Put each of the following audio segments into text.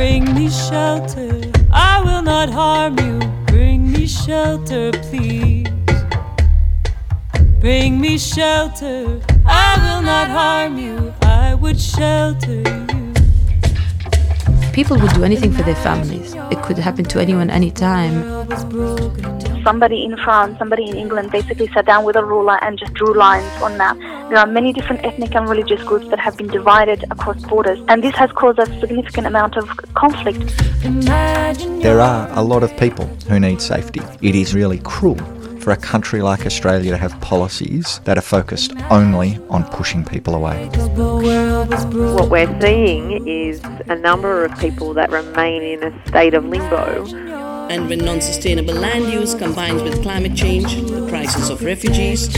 Bring me shelter, I will not harm you. Bring me shelter, please. Bring me shelter, I will not harm you. I would shelter you. People would do anything for their families. It could happen to anyone, anytime. Somebody in France, somebody in England basically sat down with a ruler and just drew lines on map. There are many different ethnic and religious groups that have been divided across borders, and this has caused a significant amount of conflict. There are a lot of people who need safety. It is really cruel for a country like Australia to have policies that are focused only on pushing people away. What we're seeing is a number of people that remain in a state of limbo. And when non sustainable land use combines with climate change, the crisis of refugees,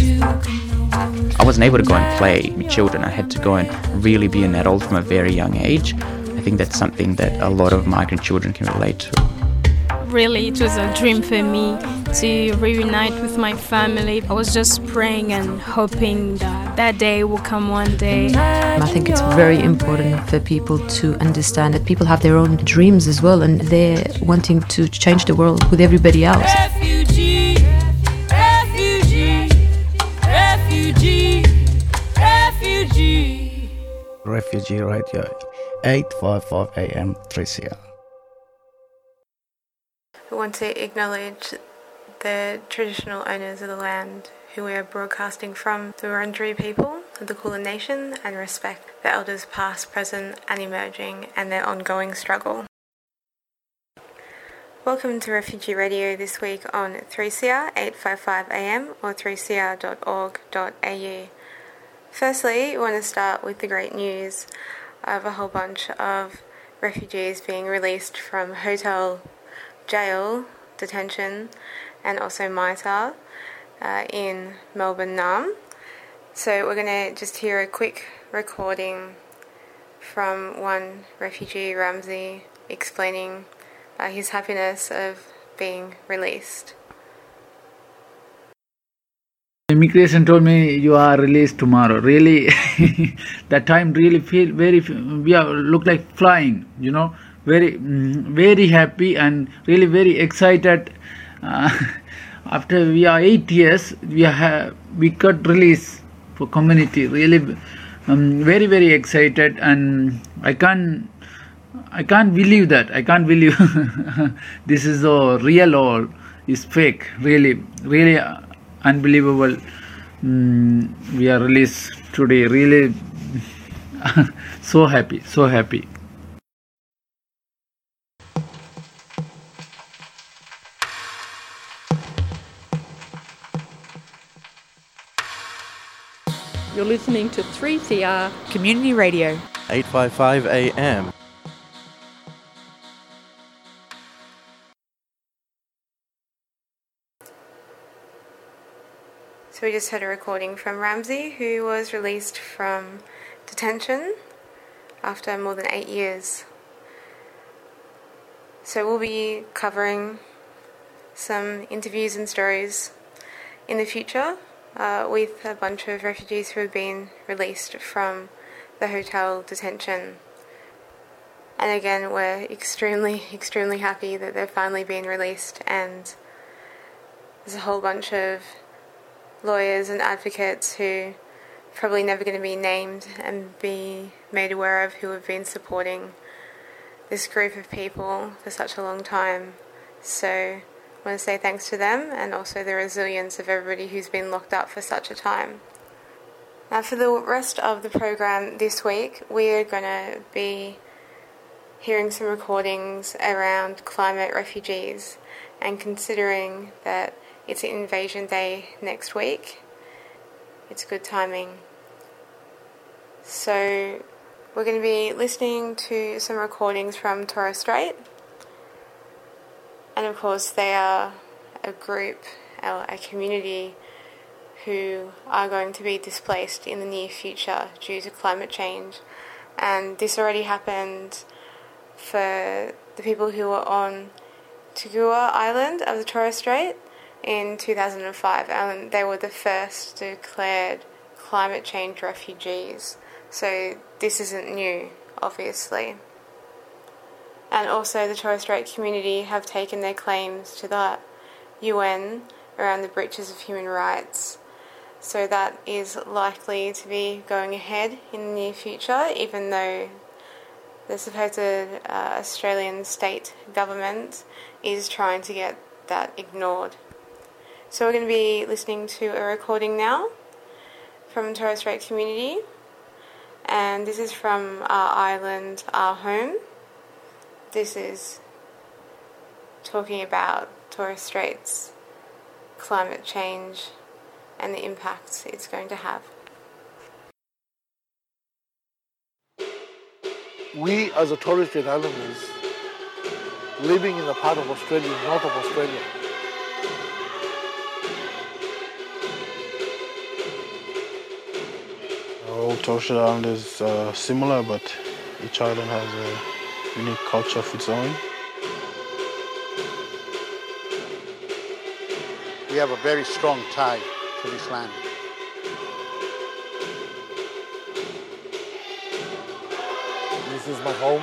I wasn't able to go and play with children. I had to go and really be an adult from a very young age. I think that's something that a lot of migrant children can relate to. Really, it was a dream for me to reunite with my family. I was just praying and hoping that that day will come one day. I think it's very important for people to understand that people have their own dreams as well and they're wanting to change the world with everybody else. Refugee, refugee, refugee, refugee. Refugee Radio, 855 AM 3CR. We want to acknowledge the traditional owners of the land who we are broadcasting from, the Wurundjeri people of the Kulin Nation, and respect the elders past, present, and emerging, and their ongoing struggle. Welcome to Refugee Radio this week on 3CR 855 AM or 3cr.org.au. Firstly, we want to start with the great news of a whole bunch of refugees being released from hotel jail, detention, and also MITA uh, in Melbourne Nam. So we're going to just hear a quick recording from one refugee, Ramsey, explaining uh, his happiness of being released. Immigration told me you are released tomorrow. Really, that time really feel very. We are look like flying. You know, very very happy and really very excited uh, after we are eight years we have we got release for community really um, very very excited and i can't i can't believe that i can't believe this is a real or is fake really really unbelievable. Um, we are released today really so happy so happy listening to 3CR Community Radio. 855 AM. So we just heard a recording from Ramsey, who was released from detention after more than eight years. So we'll be covering some interviews and stories in the future uh, with a bunch of refugees who have been released from the hotel detention. And again, we're extremely, extremely happy that they've finally been released, and there's a whole bunch of lawyers and advocates who probably never going to be named and be made aware of who have been supporting this group of people for such a long time. So I want to say thanks to them and also the resilience of everybody who's been locked up for such a time. Now, for the rest of the program this week, we are going to be hearing some recordings around climate refugees and considering that it's Invasion Day next week, it's good timing. So, we're going to be listening to some recordings from Torres Strait, and of course, they are a group, a community who are going to be displaced in the near future due to climate change. And this already happened for the people who were on Tugua Island of the Torres Strait in 2005, and they were the first declared climate change refugees. So this isn't new, obviously. And also the Torres Strait community have taken their claims to the UN around the breaches of human rights. So that is likely to be going ahead in the near future, even though the supposed uh, Australian state government is trying to get that ignored. So we're going to be listening to a recording now from Torres Strait community, and this is from our island, our home. This is talking about Torres Straits, climate change, and the impact it's going to have. We, as a Torres Strait Islanders, living in the part of Australia, north of Australia, all Torres Strait Islanders are similar, but each island has a unique culture of its own. We have a very strong tie to this land. This is my home.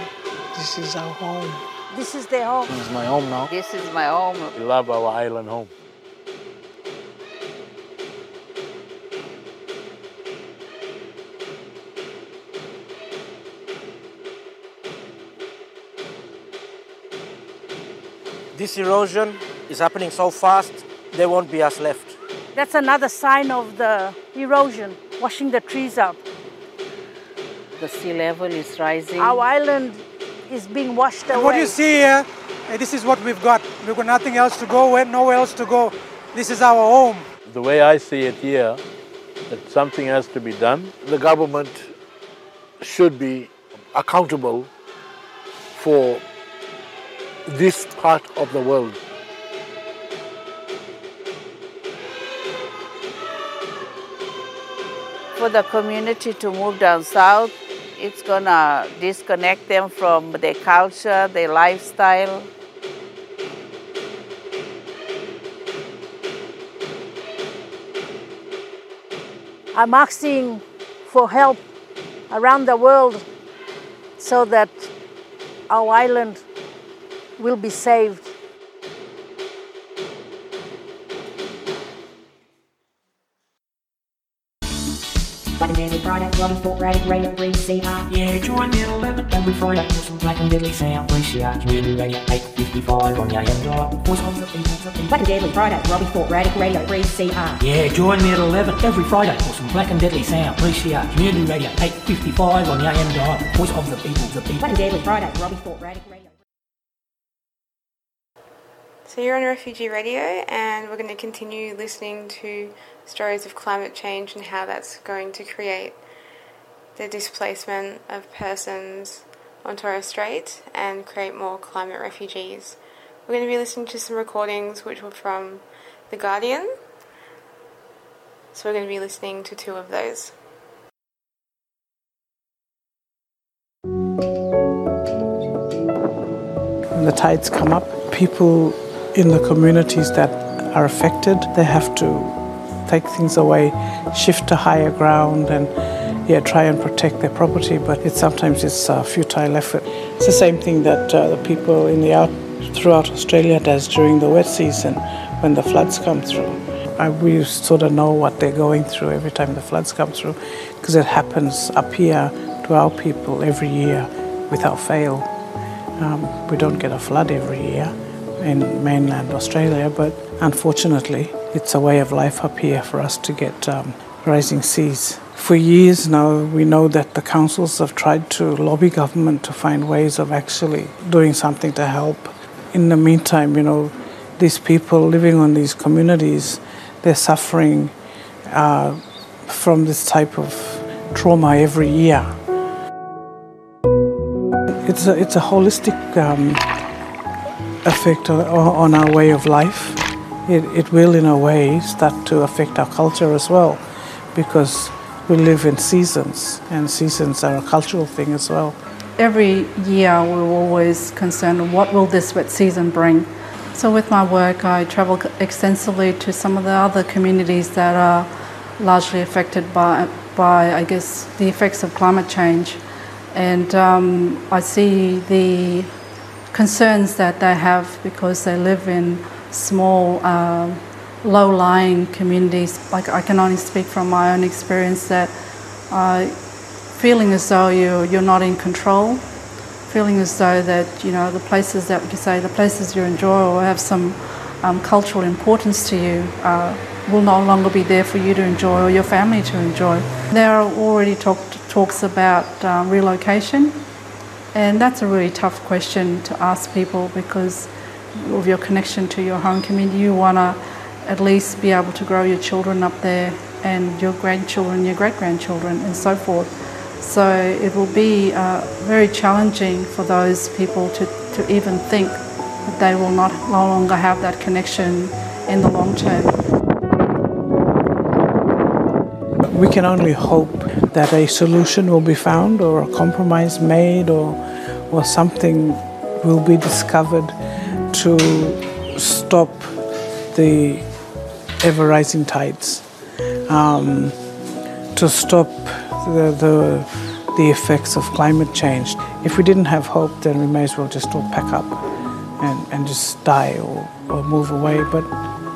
This is our home. This is their home. This is my home now. This is my home. We love our island home. This erosion is happening so fast, there won't be us left. That's another sign of the erosion, washing the trees out. The sea level is rising. Our island is being washed away. What you see here, eh, this is what we've got. We've got nothing else to go, where- nowhere else to go. This is our home. The way I see it here, that something has to be done. The government should be accountable for this part of the world. For the community to move down south, it's gonna disconnect them from their culture, their lifestyle. I'm asking for help around the world so that our island will be saved. Black and Deadly Friday, Robbie Sport Radio, Radio 3CR. Yeah, join me at 11 every Friday for some Black and Deadly Sound. 3CR Community Radio 855 on your AM. Voice of the people, the people. Black and Deadly Friday, Robbie Sport Radio, Radio 3CR. Yeah, join me at 11 every Friday for some Black and Deadly Sound. 3CR Community Radio 855 on your AM dial. Voice of the people, the people. Black and Deadly Friday, Robbie Sport Radio, Radio. So you're on Refugee Radio, and we're going to continue listening to stories of climate change and how that's going to create the displacement of persons on Torres Strait and create more climate refugees. We're going to be listening to some recordings which were from The Guardian. So we're going to be listening to two of those. The tides come up, people in the communities that are affected, they have to take things away, shift to higher ground, and yeah, try and protect their property. But it sometimes it's a futile effort. It's the same thing that uh, the people in the out throughout Australia does during the wet season when the floods come through. I, we sort of know what they're going through every time the floods come through because it happens up here to our people every year without fail. Um, we don't get a flood every year in mainland Australia, but unfortunately, it's a way of life up here for us to get um, rising seas. For years now, we know that the councils have tried to lobby government to find ways of actually doing something to help. In the meantime, you know, these people living on these communities, they're suffering uh, from this type of trauma every year. It's a, it's a holistic um, effect on, on our way of life. It, it will, in a way, start to affect our culture as well, because we live in seasons, and seasons are a cultural thing as well. Every year, we're always concerned what will this wet season bring. So, with my work, I travel extensively to some of the other communities that are largely affected by, by I guess, the effects of climate change. And um, I see the concerns that they have because they live in small, uh, low-lying communities. Like I can only speak from my own experience that uh, feeling as though you you're not in control, feeling as though that you know the places that you say the places you enjoy or have some um, cultural importance to you uh, will no longer be there for you to enjoy or your family to enjoy. There are already talked, talks about uh, relocation, and that's a really tough question to ask people because of your connection to your home community. You want to at least be able to grow your children up there and your grandchildren, your great grandchildren, and so forth. So it will be uh, very challenging for those people to, to even think that they will not no longer have that connection in the long term. We can only hope that a solution will be found or a compromise made or, or something will be discovered to stop the ever rising tides, um, to stop the, the, the effects of climate change. If we didn't have hope, then we may as well just all pack up and, and just die or, or move away. But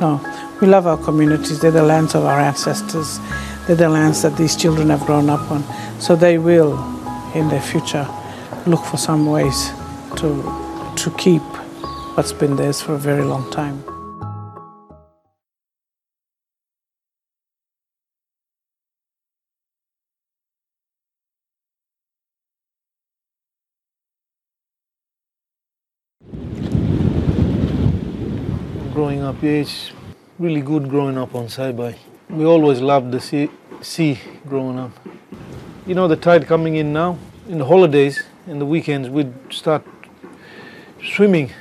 no, we love our communities. They're the lands of our ancestors. The lands that these children have grown up on. So they will, in their future, look for some ways to, to keep what's been theirs for a very long time. growing up, yeah, it's really good growing up on Saibai. We always loved the sea, sea growing up. You know, the tide coming in now, in the holidays, in the weekends, we'd start swimming.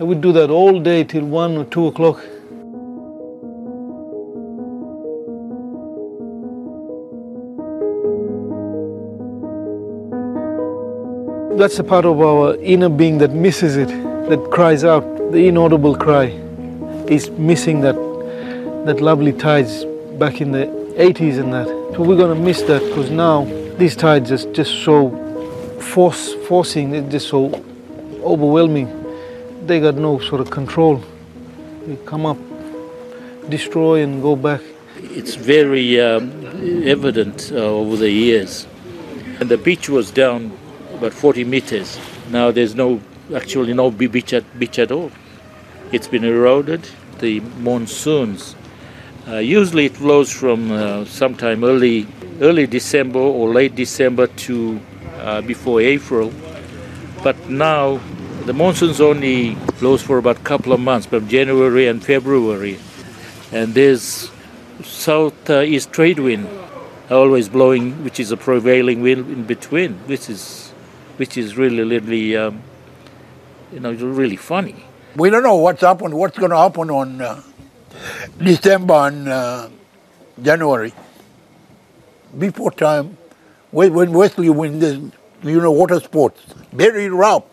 And we'd do that all day till one or two o'clock. That's a part of our inner being that misses it, that cries out, the inaudible cry is missing that that lovely tides back in the 80s and that. So we're gonna miss that because now these tides are just so force forcing, they're just so overwhelming. They got no sort of control. They come up, destroy and go back. It's very um, evident uh, over the years. And the beach was down about 40 meters. Now there's no actually no beach at, beach at all. It's been eroded. The monsoons, uh, usually it flows from uh, sometime early, early December or late December to uh, before April. But now the monsoons only flows for about a couple of months, from January and February. And there's southeast trade wind always blowing, which is a prevailing wind in between, which is, which is really, really, um, you know, really funny. We don't know what's happened, what's going to happen on uh, December and uh, January. Before time, when Wesley win this, you know, water sports, very rough.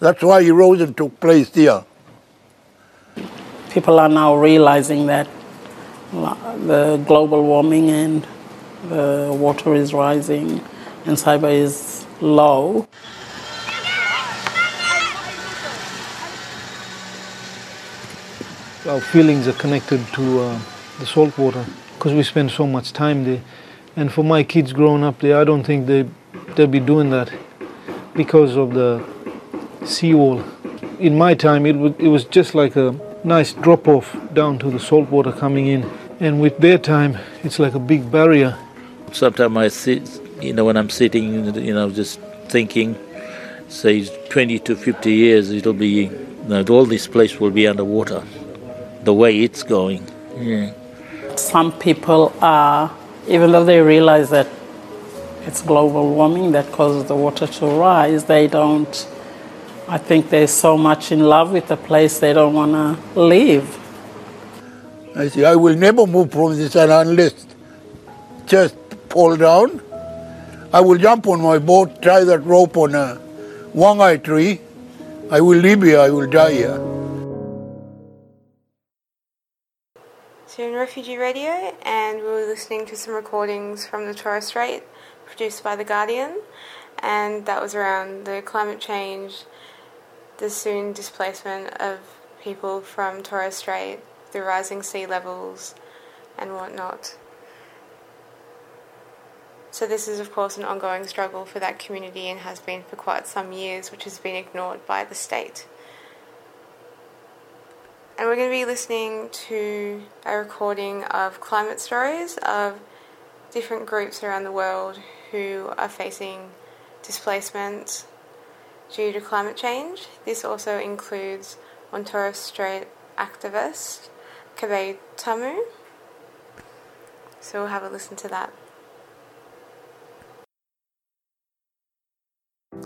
That's why erosion took place there. People are now realizing that the global warming and the water is rising and Saibai is low. Our feelings are connected to uh, the salt water because we spend so much time there. And for my kids growing up there, I don't think they they'll be doing that because of the seawall. In my time, it, it was just like a nice drop off down to the salt water coming in. And with their time, it's like a big barrier. Sometimes I sit, you know, when I'm sitting, you know, just thinking, say 20 to 50 years, it'll be, you know, all this place will be underwater, the way it's going. Yeah. Some people are, even though they realize that it's global warming that causes the water to rise, they don't, I think they're so much in love with the place they don't want to leave. I say, I will never move from this island unless just fall down. I will jump on my boat, tie that rope on a wangai tree. I will live here, I will die here. In Refugee Radio, and we were listening to some recordings from the Torres Strait, produced by The Guardian, and that was around the climate change the soon displacement of people from Torres Strait, the rising sea levels, and whatnot. So, this is, of course, an ongoing struggle for that community and has been for quite some years, which has been ignored by the state. And we're going to be listening to a recording of climate stories of different groups around the world who are facing displacement due to climate change. This also includes on Strait activist Kabay Tamu. So we'll have a listen to that.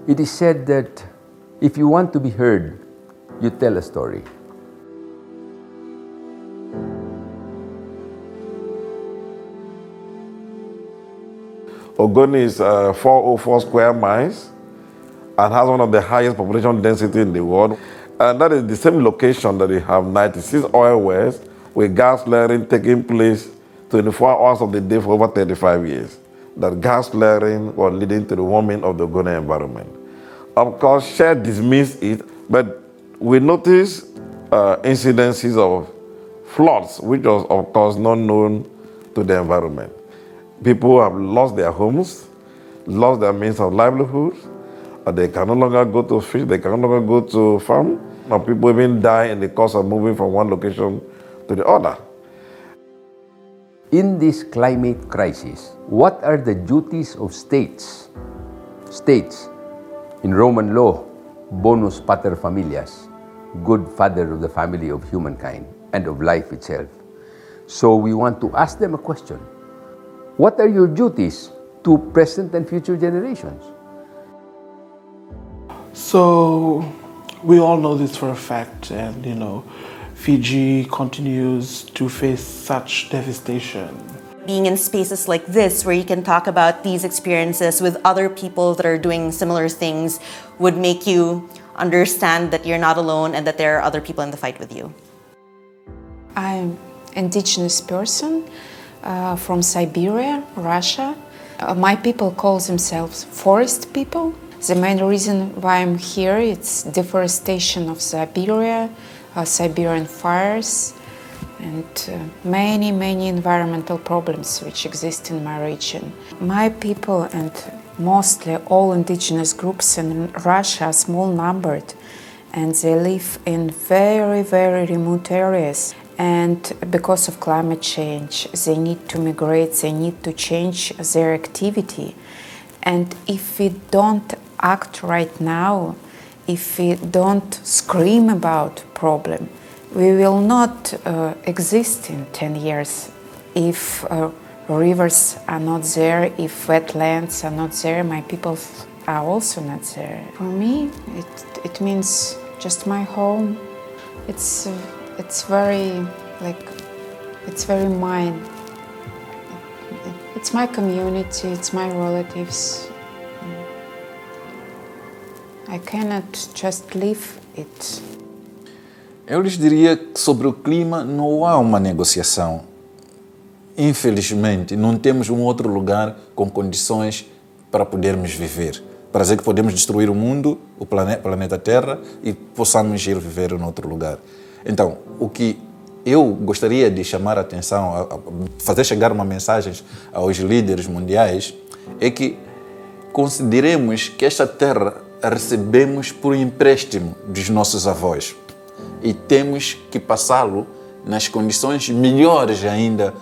It is said that if you want to be heard, you tell a story. Ogoni is uh, 404 square miles and has one of the highest population density in the world. And that is the same location that we have 96 oil wells with gas flaring taking place 24 hours of the day for over 35 years. That gas flaring was leading to the warming of the Ogoni environment. Of course, Shell dismissed it, but we noticed uh, incidences of floods, which was, of course, not known to the environment. People have lost their homes, lost their means of livelihood. Uh, they can no longer go to fish, they can no longer go to farm. Now people even die in the course of moving from one location to the other. In this climate crisis, what are the duties of states? States, in Roman law, bonus pater familias, good father of the family of humankind and of life itself. So we want to ask them a question. What are your duties to present and future generations? So we all know this for a fact, and you know, Fiji continues to face such devastation. Being in spaces like this, where you can talk about these experiences with other people that are doing similar things, would make you understand that you're not alone and that there are other people in the fight with you. I'm an indigenous person uh, from Siberia, Russia. Uh, my people call themselves forest people. The main reason why I'm here it's deforestation of Siberia, uh, Siberian fires, and uh, many, many environmental problems which exist in my region. My people and mostly all indigenous groups in Russia are small numbered and they live in very, very remote areas. And because of climate change, they need to migrate, they need to change their activity. And if we don't act right now, if we don't scream about problem, we will not uh, exist in 10 years. If uh, rivers are not there, if wetlands are not there, my people are also not there. For me, it, it means just my home. It's, uh, it's very, like, it's very mine. It's my community, it's my relatives. I cannot just leave it. Eu lhes diria que sobre o clima não há uma negociação. Infelizmente, não temos um outro lugar com condições para podermos viver. Para dizer que podemos destruir o mundo, o planeta, planeta Terra, e possamos ir viver em outro lugar. Então, o que eu gostaria de chamar a atenção, fazer chegar uma mensagem aos líderes mundiais, é que consideremos que esta terra recebemos por empréstimo dos nossos avós e temos que passá-lo nas condições melhores ainda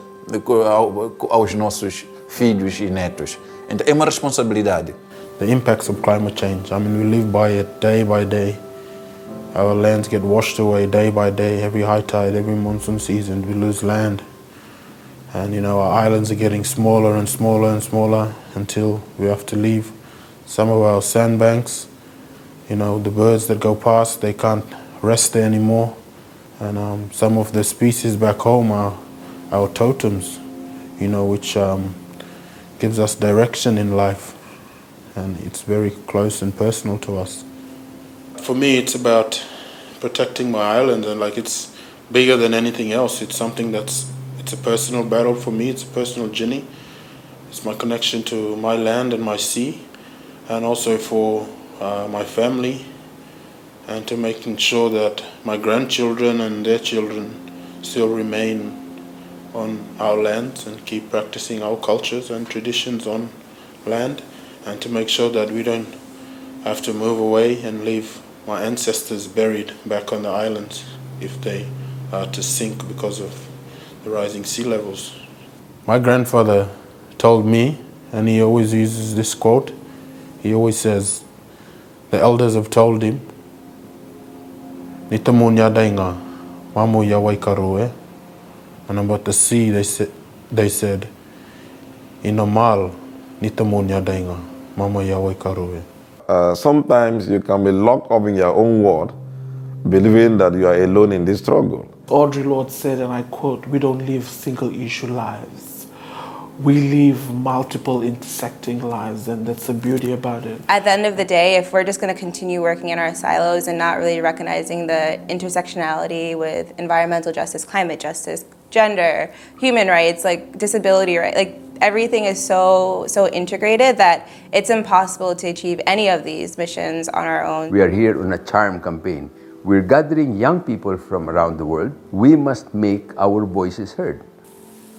aos nossos filhos e netos. Então é uma responsabilidade. The impacts of climate change. I mean, we live by it day by day. Our lands get washed away day by day. Every high tide, every monsoon season, we lose land. And you know, our islands are getting smaller and smaller and smaller until we have to leave some of our sandbanks. You know, the birds that go past, they can't rest there anymore. And um, some of the species back home are our totems, you know, which um, gives us direction in life. And it's very close and personal to us. For me, it's about protecting my island, and like it's bigger than anything else. It's something that's it's a personal battle for me. It's a personal journey. It's my connection to my land and my sea, and also for uh, my family and to making sure that my grandchildren and their children still remain on our lands and keep practicing our cultures and traditions on land and to make sure that we don't have to move away and leave my ancestors buried back on the islands if they are to sink because of the rising sea levels. My grandfather told me, and he always uses this quote, he always says, the elders have told him, Nitamunya dainga. And about the sea, they, sa- they said, Inamal, nitamunya dainga, mamu ya waikaroe. Uh, sometimes you can be locked up in your own world, believing that you are alone in this struggle. Audre Lorde said, and I quote, We don't live single issue lives. We live multiple intersecting lives, and that's the beauty about it. At the end of the day, if we're just going to continue working in our silos and not really recognizing the intersectionality with environmental justice, climate justice, gender, human rights, like disability rights, like everything is so so integrated that it's impossible to achieve any of these missions on our own. We are here on a charm campaign. We're gathering young people from around the world. We must make our voices heard.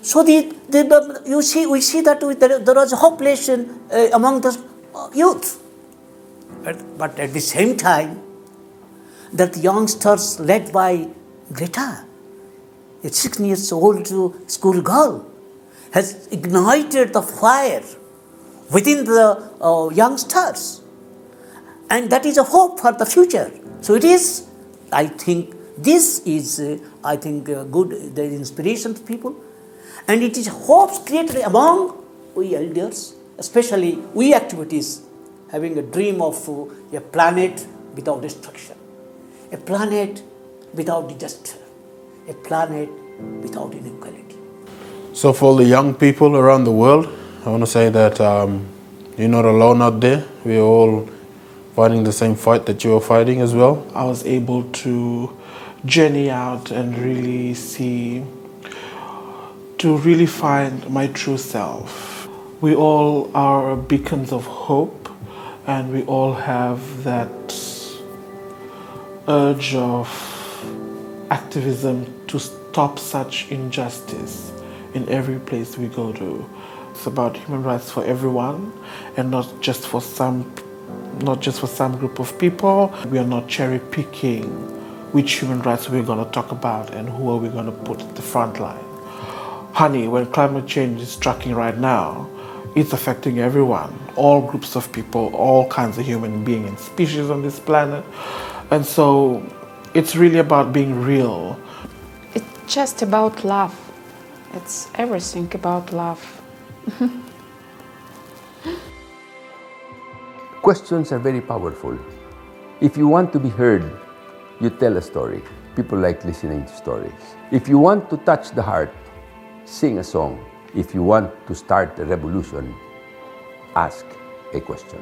So the, the, you see, we see that we- there, there was hopelessness uh, among the uh, youth. But, but at the same time, that youngsters led by Greta, a 16 years old school girl, has ignited the fire within the uh, youngsters. And that is a hope for the future. So it is, I think, this is, uh, I think, uh, good, is inspiration to people. And it is hopes created among we elders, especially we activities, having a dream of uh, a planet without destruction, a planet without disaster, a planet without inequality. So, for the young people around the world, I want to say that um, you're not alone out there. We're all fighting the same fight that you are fighting as well. I was able to journey out and really see, to really find my true self. We all are beacons of hope, and we all have that urge of activism to stop such injustice in every place we go to. It's about human rights for everyone and not just for some not just for some group of people. We are not cherry picking which human rights we're going to talk about and who are we going to put at the front line. Honey, when climate change is striking right now, it's affecting everyone, all groups of people, all kinds of human beings and species on this planet. And so it's really about being real. It's just about love. It's everything about love. Questions are very powerful. If you want to be heard, you tell a story. People like listening to stories. If you want to touch the heart, sing a song. If you want to start a revolution, ask a question.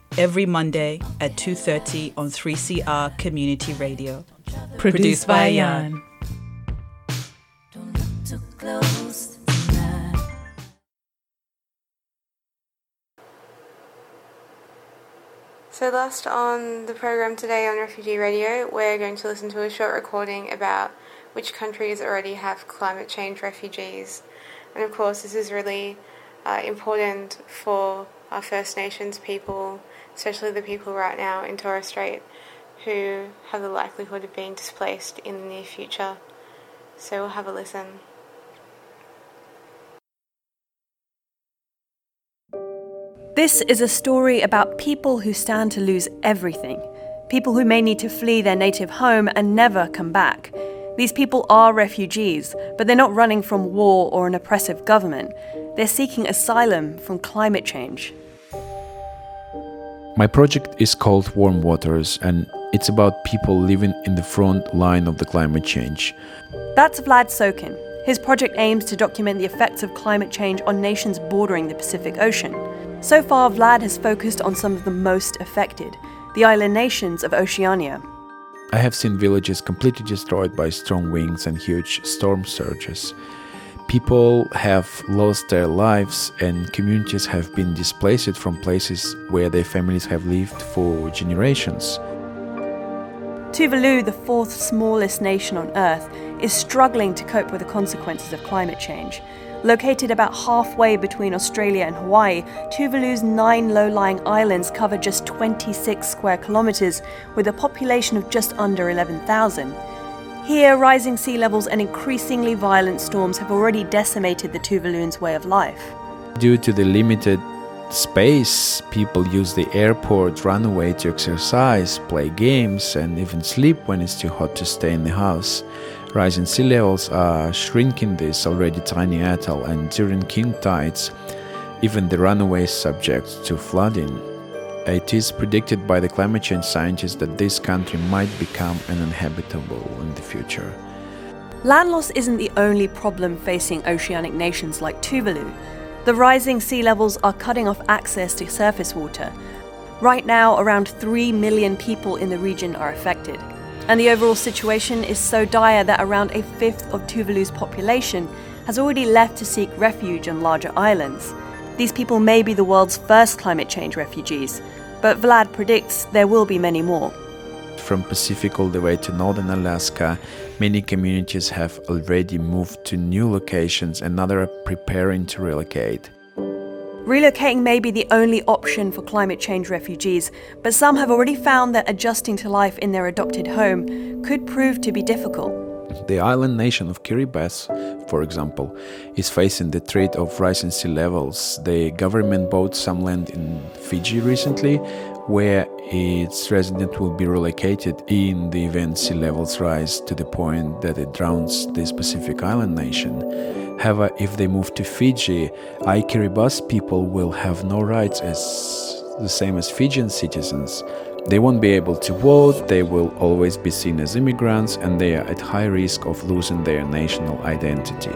every Monday at 2:30 on 3CR Community Radio. Produced by Jan. So, last on the program today on Refugee Radio, we're going to listen to a short recording about which countries already have climate change refugees. And of course, this is really uh, important for our First Nations people, especially the people right now in Torres Strait who have the likelihood of being displaced in the near future. So, we'll have a listen. This is a story about people who stand to lose everything, people who may need to flee their native home and never come back. These people are refugees, but they're not running from war or an oppressive government. They're seeking asylum from climate change. My project is called Warm Waters, and it's about people living in the front line of the climate change. That's Vlad Sokhin. His project aims to document the effects of climate change on nations bordering the Pacific Ocean. So far, Vlad has focused on some of the most affected, the island nations of Oceania. I have seen villages completely destroyed by strong winds and huge storm surges. People have lost their lives, and communities have been displaced from places where their families have lived for generations. Tuvalu, the fourth smallest nation on Earth, is struggling to cope with the consequences of climate change. Located about halfway between Australia and Hawaii, Tuvalu's nine low lying islands cover just 26 square kilometres with a population of just under 11,000. Here, rising sea levels and increasingly violent storms have already decimated the Tuvaluans' way of life. Due to the limited space, people use the airport runway to exercise, play games, and even sleep when it's too hot to stay in the house. Rising sea levels are shrinking this already tiny atoll, and during king tides, even the runway is subject to flooding. It is predicted by the climate change scientists that this country might become uninhabitable in the future. Land loss isn't the only problem facing oceanic nations like Tuvalu. The rising sea levels are cutting off access to surface water. Right now, around 3 million people in the region are affected. And the overall situation is so dire that around a fifth of Tuvalu's population has already left to seek refuge on larger islands. These people may be the world's first climate change refugees, but Vlad predicts there will be many more. From Pacific all the way to northern Alaska, many communities have already moved to new locations and others are preparing to relocate. Relocating may be the only option for climate change refugees, but some have already found that adjusting to life in their adopted home could prove to be difficult. The island nation of Kiribati, for example, is facing the threat of rising sea levels. The government bought some land in Fiji recently, where its residents will be relocated in the event sea levels rise to the point that it drowns the specific island nation. However, if they move to Fiji, I Kiribati people will have no rights as the same as Fijian citizens. They won't be able to vote, they will always be seen as immigrants, and they are at high risk of losing their national identity.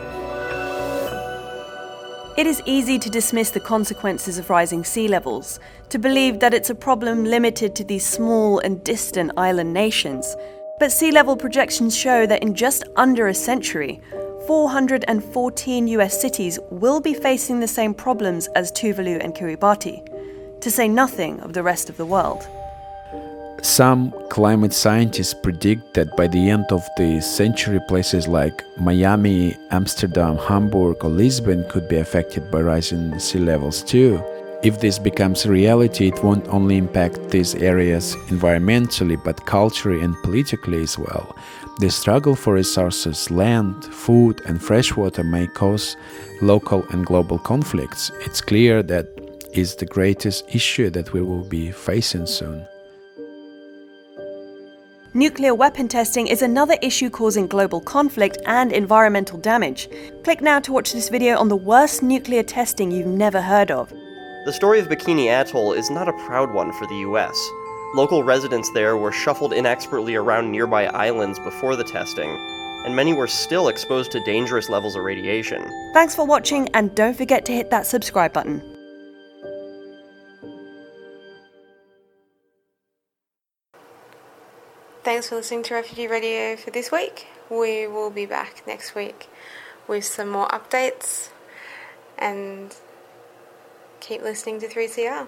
It is easy to dismiss the consequences of rising sea levels, to believe that it's a problem limited to these small and distant island nations. But sea level projections show that in just under a century, 414 US cities will be facing the same problems as Tuvalu and Kiribati, to say nothing of the rest of the world. Some climate scientists predict that by the end of the century, places like Miami, Amsterdam, Hamburg, or Lisbon could be affected by rising sea levels too. If this becomes reality, it won't only impact these areas environmentally but culturally and politically as well. The struggle for resources, land, food, and fresh water may cause local and global conflicts. It's clear that is the greatest issue that we will be facing soon. Nuclear weapon testing is another issue causing global conflict and environmental damage. Click now to watch this video on the worst nuclear testing you've never heard of. The story of Bikini Atoll is not a proud one for the US. Local residents there were shuffled inexpertly around nearby islands before the testing, and many were still exposed to dangerous levels of radiation. Thanks for watching, and don't forget to hit that subscribe button. Thanks for listening to Refugee Radio for this week. We will be back next week with some more updates and keep listening to 3CR.